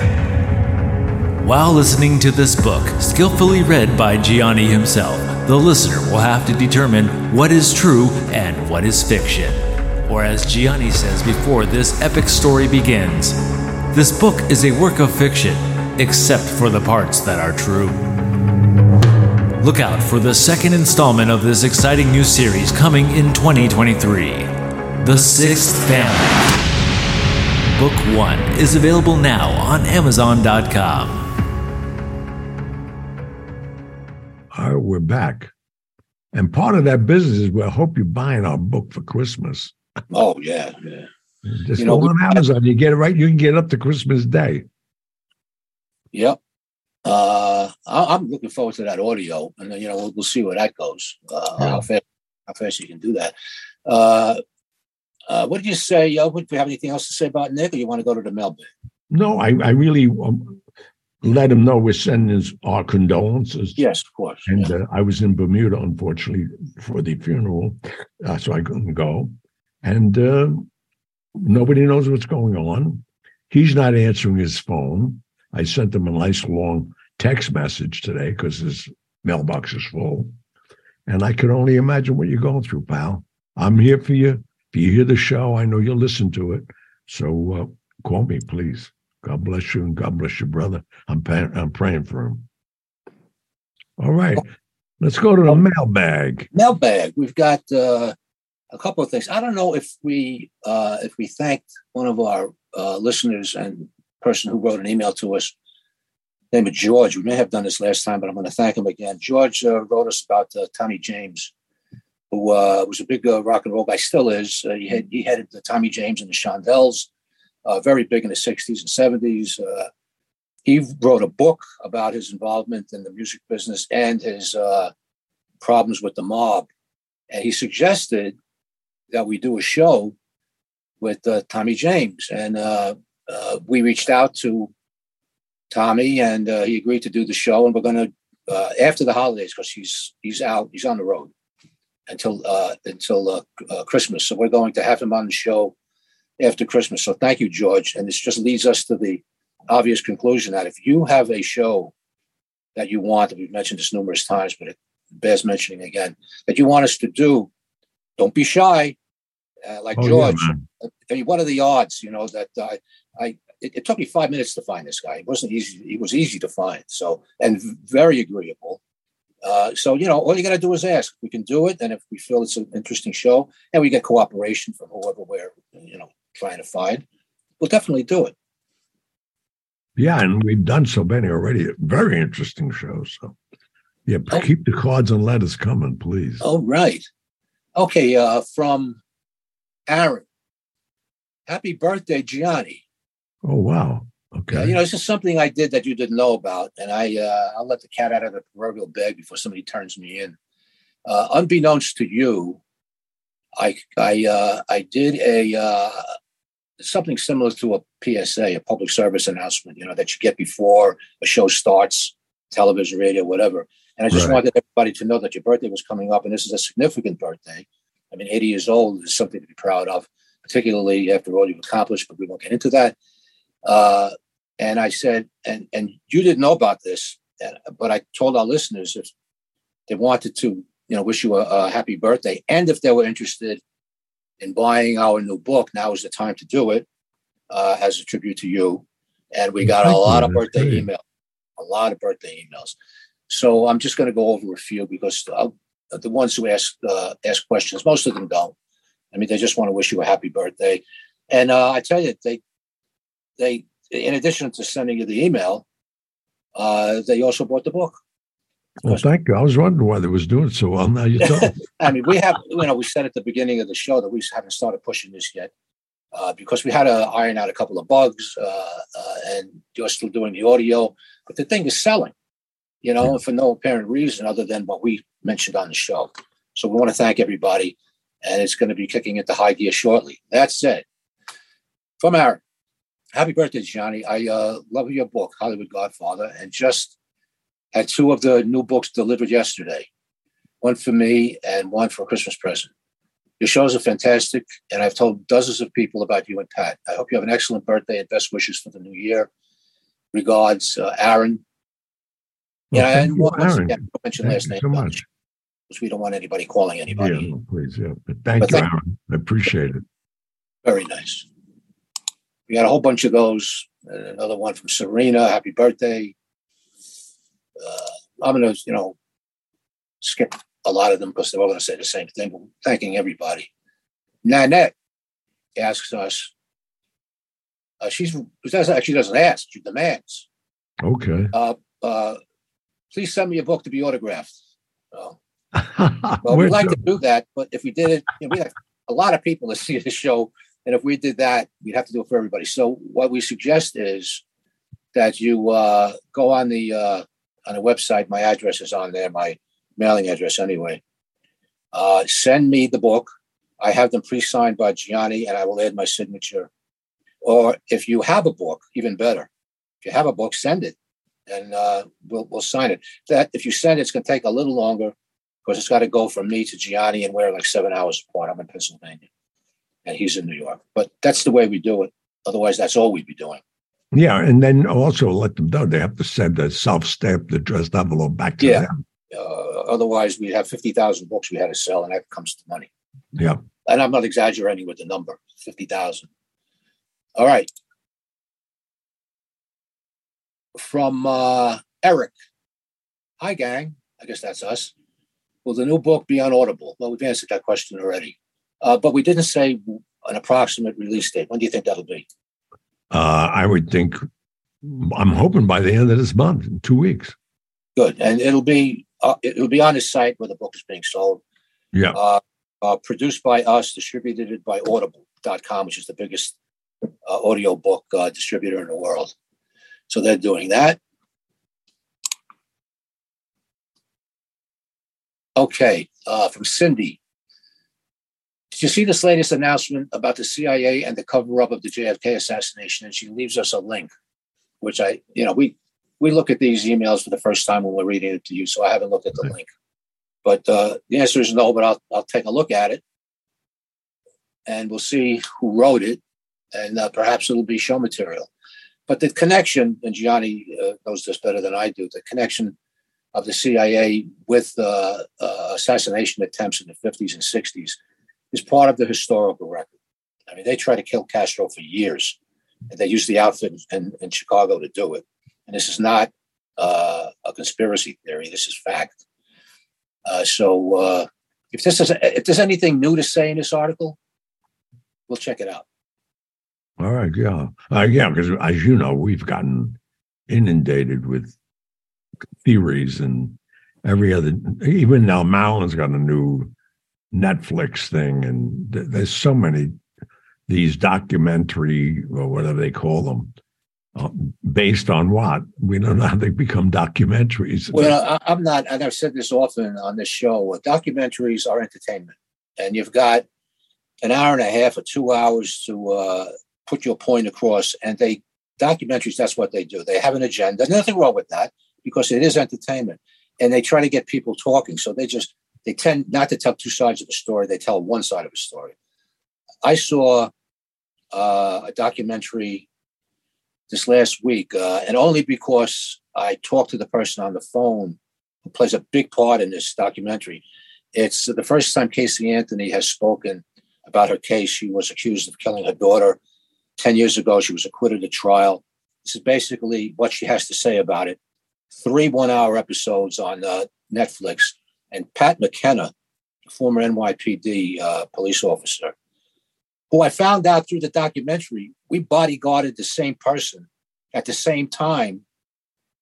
S5: While listening to this book, skillfully read by Gianni himself, the listener will have to determine what is true and what is fiction. Or, as Gianni says before this epic story begins, this book is a work of fiction, except for the parts that are true. Look out for the second installment of this exciting new series coming in 2023 The Sixth Family. Book 1 is available now on Amazon.com.
S3: All right, back. And part of that business is we hope you're buying our book for Christmas.
S4: Oh yeah, yeah.
S3: Just
S4: You know,
S3: go
S4: we-
S3: on Amazon. You get it right. You can get it up to Christmas Day.
S4: Yep. Uh, I, I'm looking forward to that audio, and then you know we'll, we'll see where that goes. Uh,
S3: Yeah.
S4: How fast how fast you can do that. Uh, uh, what did you say? Yo, would you have anything else to say about Nick, or you want to go to the mailbag?
S3: No, I, I really um, let him know we're sending his, our condolences.
S4: Yes, of course.
S3: And
S4: Yeah.
S3: uh, I was in Bermuda, unfortunately, for the funeral, uh, so I couldn't go. And uh, nobody knows what's going on. He's not answering his phone. I sent him a nice long text message today because his mailbox is full. And I can only imagine what you're going through, pal. I'm here for you. If you hear the show, I know you'll listen to it. So uh, call me, please. God bless you and God bless your brother. I'm, I'm praying for him. All right. Let's go to the mailbag.
S4: mailbag. We've got uh, a couple of things. I don't know if we uh, if we thanked one of our uh, listeners and person who wrote an email to us, name of George. We may have done this last time, but I'm going to thank him again. George uh, wrote us about uh, Tommy James, who uh, was a big uh, rock and roll guy, still is. Uh, he had he headed the Tommy James and the Shondells, uh, very big in the '60s and '70s. Uh, he wrote a book about his involvement in the music business and his uh, problems with the mob. And he suggested that we do a show with uh, Tommy James. And uh, uh, we reached out to Tommy and he agreed to do the show. And we're going to, after the holidays, because he's, he's out, he's on the road until, uh, until Christmas. So we're going to have him on the show after Christmas. So thank you, George. And this just leads us to the obvious conclusion that if you have a show that you want, we've mentioned this numerous times, but it bears mentioning again, that you want us to do, don't be shy. Uh, like
S3: Oh,
S4: George, mean, what are the odds? You know that I, I it, it took me five minutes to find this guy. It wasn't easy. He was easy to find. So and very agreeable. Uh, so you know, all you got to do is ask. We can do it, and if we feel it's an interesting show, and we get cooperation from whoever we're you know trying to find, we'll definitely do it.
S3: Yeah, and we've done so many already. Very interesting shows. So, yeah,
S4: Oh.
S3: keep the cards and letters coming, please.
S4: Oh, right. Okay. Uh, from Aaron. Happy birthday, Gianni.
S3: Oh, wow. Okay.
S4: Yeah, you know, this is something I did that you didn't know about, and I uh, I'll let the cat out of the proverbial bag before somebody turns me in. Uh, unbeknownst to you, I I uh, I did a uh, something similar to a PSA, a public service announcement, you know, that you get before a show starts, television, radio, whatever. And I just
S3: Right.
S4: wanted everybody to know that your birthday was coming up, and this is a significant birthday. I mean, 80 years old is something to be proud of, particularly after all you've accomplished. But we won't get into that. Uh, and I said, and and you didn't know about this, but I told our listeners if they wanted to, you know, wish you a, a happy birthday, and if they were interested in buying our new book, now is the time to do it uh, as a tribute to you. And we got a
S3: Thank you.
S4: lot of
S3: That's
S4: birthday
S3: great.
S4: emails, a lot of birthday emails. So I'm just going to go over a few because uh, the ones who ask uh, ask questions, most of them don't. I mean, they just want to wish you a happy birthday. And uh, I tell you, they they in addition to sending you the email, uh, they also bought the book.
S3: Well, thank you. I was wondering why they was doing so well. Now you tell me.
S4: I mean, we have, you know, we said at the beginning of the show that we haven't started pushing this yet uh, because we had to iron out a couple of bugs uh, uh, and you're still doing the audio. But the thing is selling, you know, for no apparent reason other than what we mentioned on the show. So we want to thank everybody and it's going to be kicking into high gear shortly. That's said, from Aaron, happy birthday, Gianni. I uh, love your book, Hollywood Godfather, and just had two of the new books delivered yesterday one for me and one for a Christmas present. Your shows are fantastic, and I've told dozens of people about you and Pat. I hope you have an excellent birthday and best wishes for the new year. Regards, uh, Aaron.
S3: Well,
S4: yeah, and
S3: you, Aaron.
S4: again, I'll mention
S3: Thank
S4: last name
S3: so much.
S4: because we don't want anybody calling
S3: Yeah,
S4: anybody.
S3: no, please, yeah. But thank
S4: But
S3: you,
S4: thank-
S3: Aaron. I appreciate it.
S4: Very nice. We got a whole bunch of those. Uh, another one from Serena. Happy birthday. Uh, I'm going to, you know, skip a lot of them because they're all going to say the same thing. But thanking everybody. Nanette asks us. Uh, she's she doesn't actually doesn't ask. She demands.
S3: Okay.
S4: Uh, uh, please send me a book to be autographed. Uh, well, we'd like to do that, but if we did it, you know, we have a lot of people to see the show And if we did that, we'd have to do it for everybody. So what we suggest is that you uh, go on the uh, on the website. My address is on there. My mailing address, anyway. Uh, send me the book. I have them pre-signed by Gianni, and I will add my signature. Or if you have a book, even better. If you have a book, send it, and uh, we'll we'll sign it. That if you send it, it's going to take a little longer because it's got to go from me to Gianni, and we're like seven hours apart. I'm in Pennsylvania, and he's in New York. But that's the way we do it. Otherwise, that's all we'd be doing.
S3: Yeah, and then also let them know they have to send a self-stamped addressed envelope back to
S4: Yeah.
S3: them.
S4: Uh, otherwise, we'd have fifty thousand books we had to sell, and that comes to money.
S3: Yeah.
S4: and I'm not exaggerating with the number, 50,000. All right. From uh, Eric. Hi, gang. I guess that's us. Will the new book be on Audible? Well, we've answered that question already. Uh, but we didn't say an approximate release date. When do you think that'll be?
S3: Uh, I would think. I'm hoping by the end of this month, in two weeks.
S4: Good. And it'll be uh, it'll be on his site where the book is being sold.
S3: Yeah.
S4: Uh, uh, produced by us, distributed by Audible.com, which is the biggest uh, audio book uh, distributor in the world. So they're doing that. Okay, uh, from Cindy. Did you see this latest announcement about the CIA and the cover up of the JFK assassination? And she leaves us a link, which I, you know, we we look at these emails for the first time when we're reading it to you, so I haven't looked at the link. But uh, the answer is no, but I'll, I'll take a look at it and we'll see who wrote it, and uh, perhaps it'll be show material. But the connection, and Gianni uh, knows this better than I do, the connection of the CIA with uh, uh, assassination attempts in the 50s and 60s is part of the historical record. I mean, they tried to kill Castro for years, and they used the outfit in, in Chicago to do it. And this is not uh, a conspiracy theory, this is fact. Uh, so uh, if this is if there's anything new to say in this article, we'll check it out.
S3: All right. Yeah. Uh, yeah. Because as you know, we've gotten inundated with theories and every other. Even now, Malin's got a new Netflix thing, and th- there's so many these documentary or whatever they call them. Uh, based on what we don't know how they become documentaries.
S4: Well, I, I'm not, and I've said this often on this show. Documentaries are entertainment, and you've got an hour and a half or two hours to uh, put your point across. And they documentaries, that's what they do. They have an agenda. Nothing wrong with that because it is entertainment, and they try to get people talking. So they just they tend not to tell two sides of the story. They tell one side of a story. I saw uh, a documentary this last week, uh, and only because I talked to the person on the phone who plays a big part in this documentary. It's the first time Casey Anthony has spoken about her case. She was accused of killing her daughter 10 years ago. She was acquitted at trial. This is basically what she has to say about it. Three one hour episodes on uh, Netflix. And Pat McKenna, former NYPD uh, police officer, who I found out through the documentary, we bodyguarded the same person at the same time,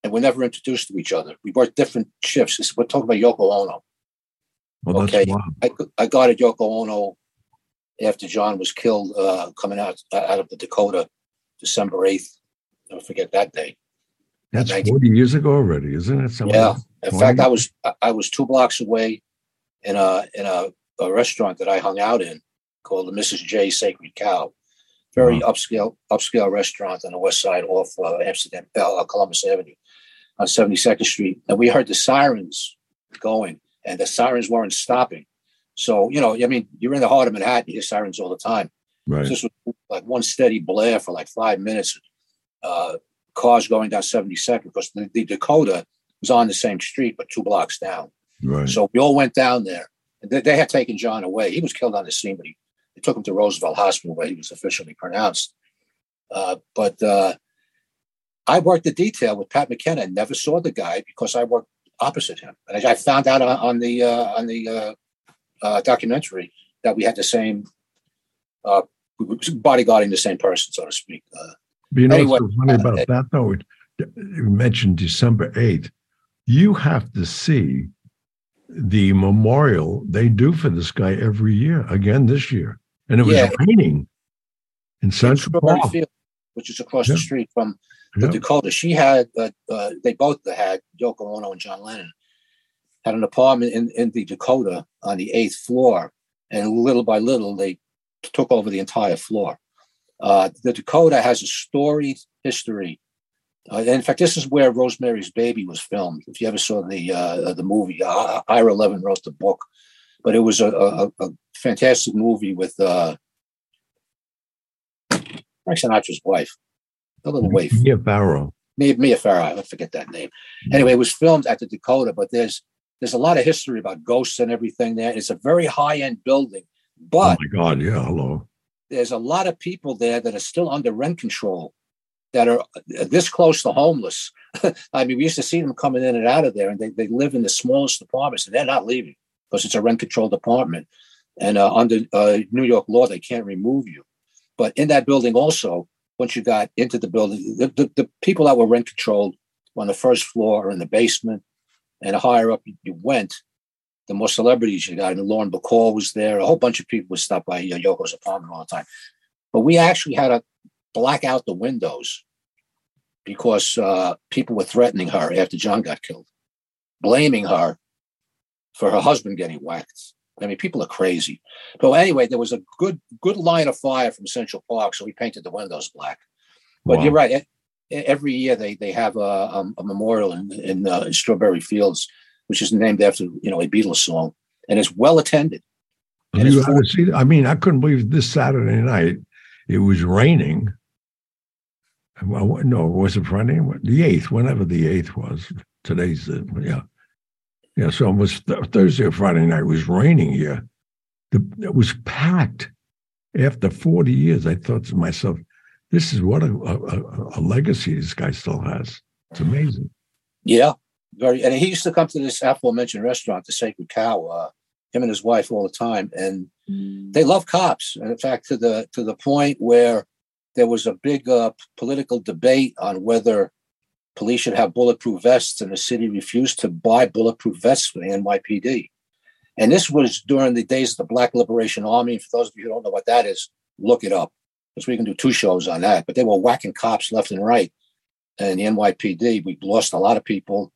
S4: and we're never introduced to each other. We worked different shifts. This, we're talking about Yoko Ono.
S3: well,
S4: okay. I, I guarded Yoko Ono after John was killed uh, coming out out of the Dakota, December 8th. Never forget that day.
S3: That's
S4: Thank you.
S3: 40 years ago already, isn't it? Something
S4: Yeah. In
S3: 20?
S4: fact, I was I- was two blocks away in a in a, a restaurant that I hung out in called the Mrs. J Sacred Cow. Very upscale upscale restaurant on the west side off uh, Amsterdam uh, Columbus Avenue on 72nd Street. And we heard the sirens going and the sirens weren't stopping. So, you know, I mean, you're in the heart of Manhattan, you hear sirens all the time.
S3: Right.
S4: This was like one steady blare for like five minutes. Uh, cars going down 72nd because the, the Dakota was on the same street, but two blocks down.
S3: Right.
S4: So we all went down there. They, they had taken John away. He was killed on the scene, but he, they took him to Roosevelt Hospital where he was officially pronounced. Uh, but uh, I worked the detail with Pat McKenna. And never saw the guy because I worked opposite him, and I, I found out on, on the uh, on the uh, uh, documentary that we had the same uh, bodyguarding the same person, so to speak. Uh,
S3: you know
S4: Anyway,
S3: what's so funny
S4: uh,
S3: about that, though? You mentioned December 8th. You have to see the memorial they do for this guy every year, again this year. And it was
S4: Yeah.
S3: raining. in Central Park.
S4: Field, which is across
S3: Yeah.
S4: the street from the
S3: Yeah.
S4: Dakota. She had, uh, uh, they both had Yoko Ono and John Lennon had an apartment in, in the Dakota on the eighth floor, and little by little they took over the entire floor. Uh, the Dakota has a storied history. Uh, in fact, this is where Rosemary's Baby was filmed. If you ever saw the uh, the movie, Ira Levin wrote the book, but it was a, a, a fantastic movie with uh, Frank Sinatra's wife, the little waif.
S3: Mia Farrow.
S4: Mia, Mia Farrow, I forget that name. Anyway, it was filmed at the Dakota, but there's there's a lot of history about ghosts and everything there. It's a very high end building, but Oh
S3: my God! Yeah, hello.
S4: There's a lot of people there that are still under rent control that are this close to homeless. I mean, we used to see them coming in and out of there, and they, they live in the smallest apartments, and they're not leaving because it's a rent controlled apartment. And uh, under uh, New York law, they can't remove you. But in that building, also, once you got into the building, the, the, the people that were rent controlled on the first floor or in the basement, and higher up you went, the more celebrities you got. And Lauren Bacall was there. A whole bunch of people would stop by uh, Yoko's apartment all the time. But we actually had to black out the windows because uh, people were threatening her after John got killed, blaming her for her husband getting whacked. I mean, people are crazy. But anyway, there was a good good line of fire from Central Park, so we painted the windows black. But
S3: Wow.
S4: you're right. Every year they they have a, a, a memorial in in, uh, in Strawberry Fields, which is named after you know a Beatles song, and it's well attended. And
S3: you ever seen? I mean, I couldn't believe this Saturday night. It was raining. Well, no, was it Friday? The eighth, whenever the eighth was. Today's the yeah, yeah. So it was th- Thursday or Friday night. It was raining here. The, it was packed. After forty years, I thought to myself, "This is what a, a- a legacy this guy still has. It's amazing."
S4: Yeah, very. And he used to come to this aforementioned restaurant, the Sacred Cow. Uh, him and his wife all the time, and they love cops. And in fact, to the to the point where there was a big uh, political debate on whether police should have bulletproof vests, and the city refused to buy bulletproof vests for the NYPD. And this was during the days of the Black Liberation Army. For those of you who don't know what that is, look it up because we can do two shows on that. But they were whacking cops left and right. And the NYPD, we lost a lot of people,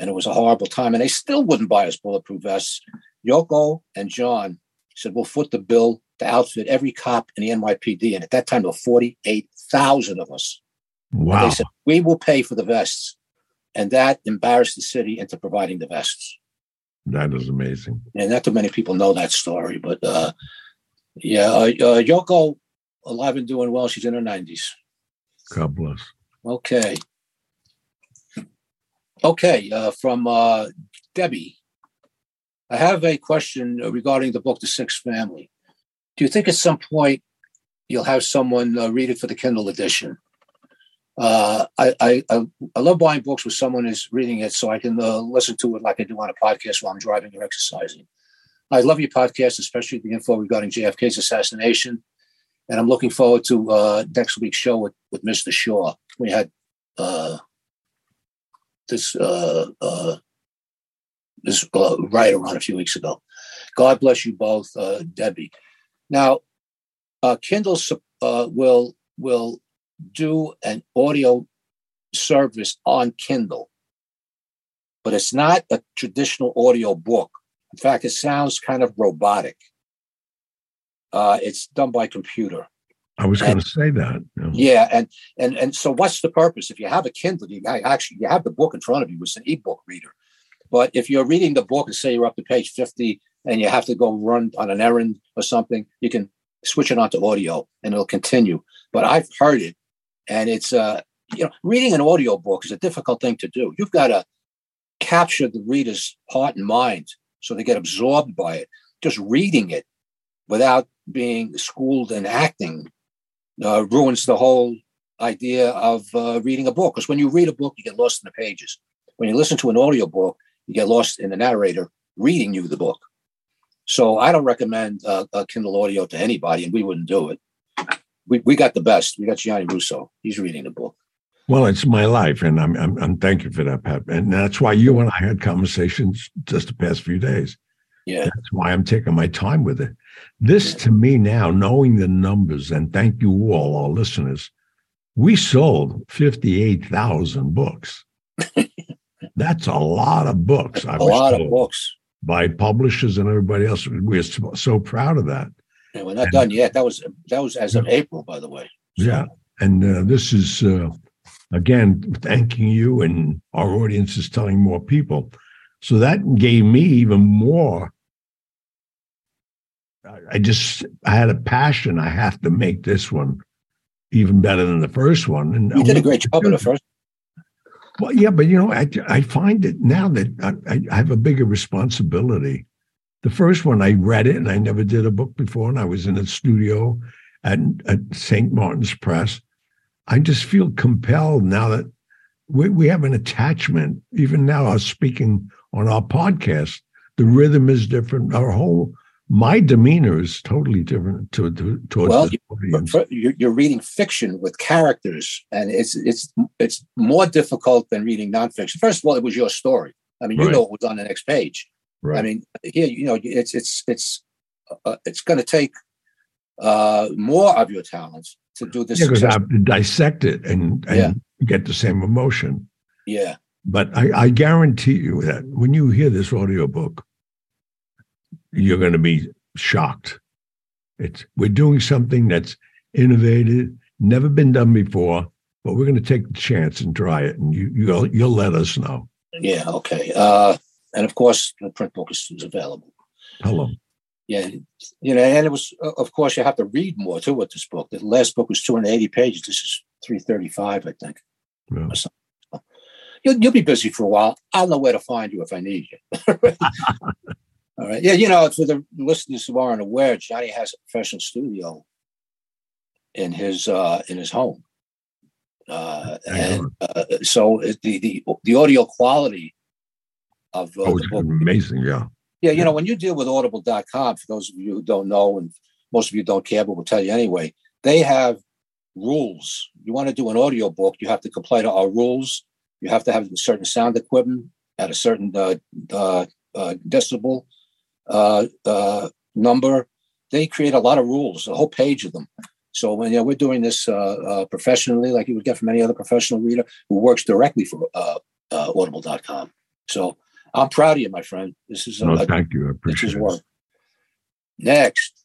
S4: and it was a horrible time. And they still wouldn't buy us bulletproof vests. Yoko and John said, We'll foot the bill to outfit every cop in the NYPD. And at that time, there were 48,000 of us. And
S3: Wow,
S4: They said, We will pay for the vests. And that embarrassed the city into providing the vests.
S3: that is amazing.
S4: And not too many people know that story. But uh, yeah, uh, uh, Yoko, alive and doing well. She's in her 90s.
S3: God bless.
S4: Okay. Okay, uh, from uh, Debbie. I have a question regarding the book, The Sixth Family. Do you think at some point you'll have someone uh, read it for the Kindle edition? Uh, I, I, I love buying books where someone is reading it so I can uh, listen to it like I do on a podcast while I'm driving or exercising. I love your podcast, especially the info regarding JFK's assassination. And I'm looking forward to uh, next week's show with, with Mr. Shaw. We had this uh, uh, this uh, writer on a few weeks ago. God bless you both, uh, Debbie. Now, uh, Kindle uh, will will do an audio service on Kindle, but it's not a traditional audio book. In fact, it sounds kind of robotic. Uh, it's done by computer.
S3: I was going to say that. know.
S4: Yeah, and and and so what's the purpose? If you have a Kindle, you actually you have the book in front of you. It's an ebook reader. But if you're reading the book and say you're up to page 50 and you have to go run on an errand or something, you can switch it on to audio and it'll continue. But I've heard it and it's uh you know, reading an audio book is a difficult thing to do. You've got to capture the reader's heart and mind so they get absorbed by it. Just reading it without being schooled in acting uh, ruins the whole idea of uh, reading a book. Because when you read a book, you get lost in the pages. When you listen to an audio book, you get lost in the narrator reading you the book. So I don't recommend uh, a Kindle audio to anybody, and we wouldn't do it. We, we got the best. We got Gianni Russo. He's reading the book.
S3: Well, it's my life, and I'm, I'm I'm thank you for that, Pat. And that's why you and I had conversations just the past few days.
S4: Yeah.
S3: That's why I'm taking my time with it. This to me now, knowing the numbers, and thank you all, our listeners, we sold 58,000 books. That's a lot of books. I
S4: a lot of books
S3: by publishers and everybody else. We're so, so proud of that.
S4: And we're not and, done yet. That was that was as of April, by the way.
S3: So. Yeah, and uh, this is uh, again thanking you, and our audience is telling more people. So that gave me even more. I just I had a passion. I have to make this one even better than the first one. And
S4: you did a great job in the first.
S3: Well, yeah, but you know, I I find it now that I, I have a bigger responsibility. The first one I read it, and I never did a book before, and I was in a studio at, at St. Martin's Press. I just feel compelled now that we, we have an attachment. Even now, I was speaking on our podcast. The rhythm is different. Our whole my demeanor is totally different to, to towards well, the audience.
S4: You're, reading fiction with characters, and it's it's it's more difficult than reading nonfiction. First of all, it was your story. I mean, you right. know what was on the next page. Right. I mean, here you know it's it's it's uh, it's going to take uh, more of your talents to do this.
S3: Yeah, because I have to dissect it and, and yeah. get the same emotion.
S4: Yeah.
S3: But I, I guarantee you that when you hear this audiobook, you're going to be shocked. It's we're doing something that's innovative, never been done before, but we're going to take the chance and try it, and you you'll you'll let us know.
S4: Yeah. Okay. Uh, and of course, the print book is, is available.
S3: Hello.
S4: Yeah, you know, and it was, of course, you have to read more too with this book. The last book was 280 pages. This is 335, I think. Yeah. You'll, you'll be busy for a while. I'll know where to find you if I need you. All right. Yeah, you know, for the listeners who aren't aware, Gianni has a professional studio in his uh, in his home, uh, and uh, so the the the audio quality of uh,
S3: oh, the book, amazing. Yeah.
S4: Yeah, you know, when you deal with Audible.com, for those of you who don't know, and most of you don't care, but we'll tell you anyway, they have rules. You want to do an audio book, you have to comply to our rules. You have to have a certain sound equipment at a certain uh, uh, uh decibel uh, uh, number. They create a lot of rules, a whole page of them. So when you know, we're doing this professionally, like you would get from any other professional reader who works directly for Audible.com. So I'm proud of you, my friend. This is
S3: no, thank you. I appreciate this work.
S4: Next.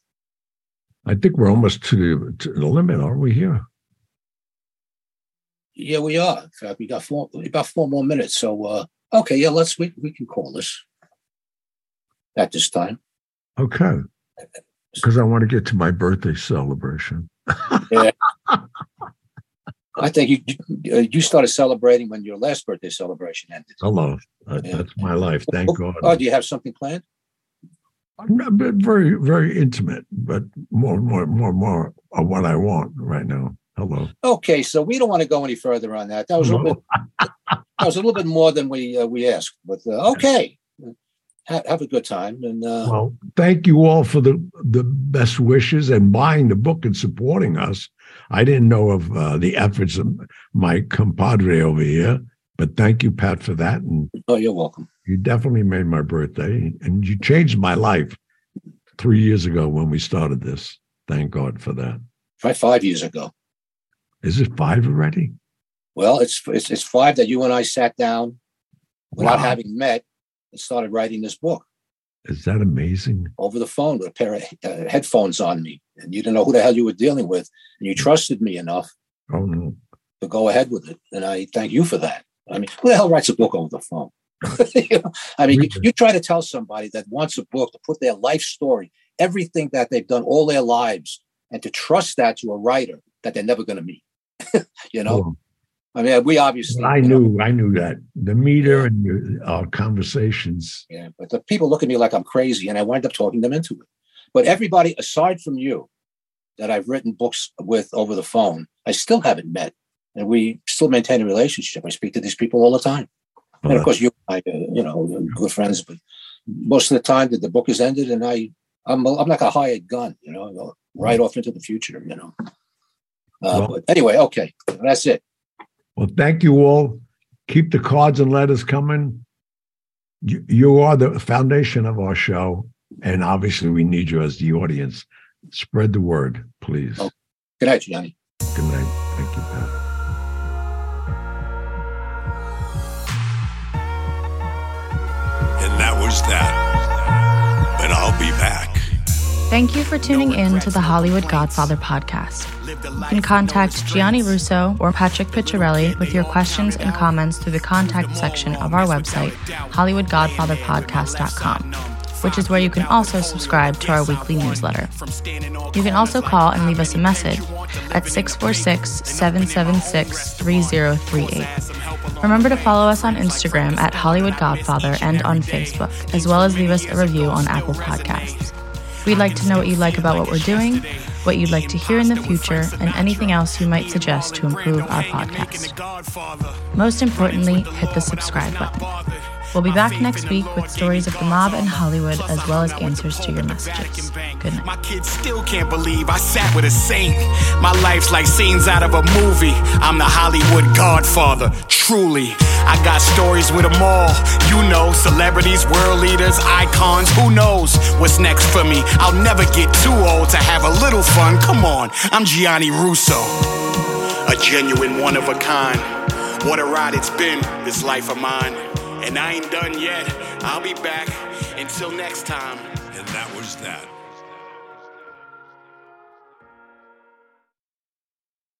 S3: I think we're almost to the, to the limit, aren't we here?
S4: Yeah, we are. In fact, we got four about four more minutes. So uh okay, yeah, let's we we can call this at this time.
S3: Okay. Because I want to get to my birthday celebration. yeah.
S4: I think you uh, you started celebrating when your last birthday celebration ended.
S3: Hello, uh, yeah. that's my life. Thank
S4: oh,
S3: God.
S4: Oh, do you have something planned?
S3: very very intimate, but more more more more of what I want right now. Hello.
S4: Okay, so we don't want to go any further on that. That was a little bit, that was a little bit more than we uh, we asked, but uh, okay have a good time. And uh,
S3: well, thank you all for the the best wishes and buying the book and supporting us. I didn't know of uh, the efforts of my compadre over here, but thank you, Pat, for that. And
S4: oh, you're welcome.
S3: You definitely made my birthday, and you changed my life three years ago when we started this. Thank God for that.
S4: Five five years ago.
S3: Is it five already?
S4: Well, it's it's, it's five that you and I sat down without wow. having met and started writing this book.
S3: Is that amazing?
S4: Over the phone with a pair of uh, headphones on me, and you didn't know who the hell you were dealing with, and you trusted me enough
S3: oh, no.
S4: to go ahead with it. And I thank you for that. I mean, who the hell writes a book over the phone? you know? I mean, you, you try to tell somebody that wants a book to put their life story, everything that they've done all their lives, and to trust that to a writer that they're never going to meet. you know, oh. I mean, we obviously.
S3: I knew, know, I knew that the meter and your, our conversations.
S4: Yeah, but the people look at me like I'm crazy, and I wind up talking them into it. But everybody aside from you, that I've written books with over the phone, I still haven't met, and we still maintain a relationship. I speak to these people all the time, and of course, you, I, uh, you know, good friends. But most of the time, that the book is ended, and I, I'm, I'm like a hired gun, you know, right off into the future, you know. Uh, well, but anyway, okay, that's it.
S3: Well, thank you all. Keep the cards and letters coming. you, you are the foundation of our show, and obviously we need you as the audience. Spread the word, please.
S4: Oh, good night, Gianni.
S3: Good night. Thank you, Pat.
S1: And that was that. But I'll be back.
S6: Thank you for tuning in to the Hollywood Godfather podcast. You can contact Gianni Russo or Patrick Picciarelli with your questions and comments through the contact section of our website, HollywoodGodfatherPodcast.com, which is where you can also subscribe to our weekly newsletter. You can also call and leave us a message at 646 776 3038. Remember to follow us on Instagram at Hollywood Godfather and on Facebook, as well as leave us a review on Apple Podcasts. We'd like to know what you like about what we're doing, what you'd like to hear in the future, and anything else you might suggest to improve our podcast. Most importantly, hit the subscribe button. We'll be back next week with stories of the mob and Hollywood as well as answers to your messages. Good night.
S7: My kids still can't believe I sat with a saint. My life's like scenes out of a movie. I'm the Hollywood godfather, truly. I got stories with them all. You know, celebrities, world leaders, icons. Who knows what's next for me? I'll never get too old to have a little fun. Come on, I'm Gianni Russo, a genuine one of a kind. What a ride it's been, this life of mine. And I ain't done yet. I'll be back. Until next time.
S1: And that was that.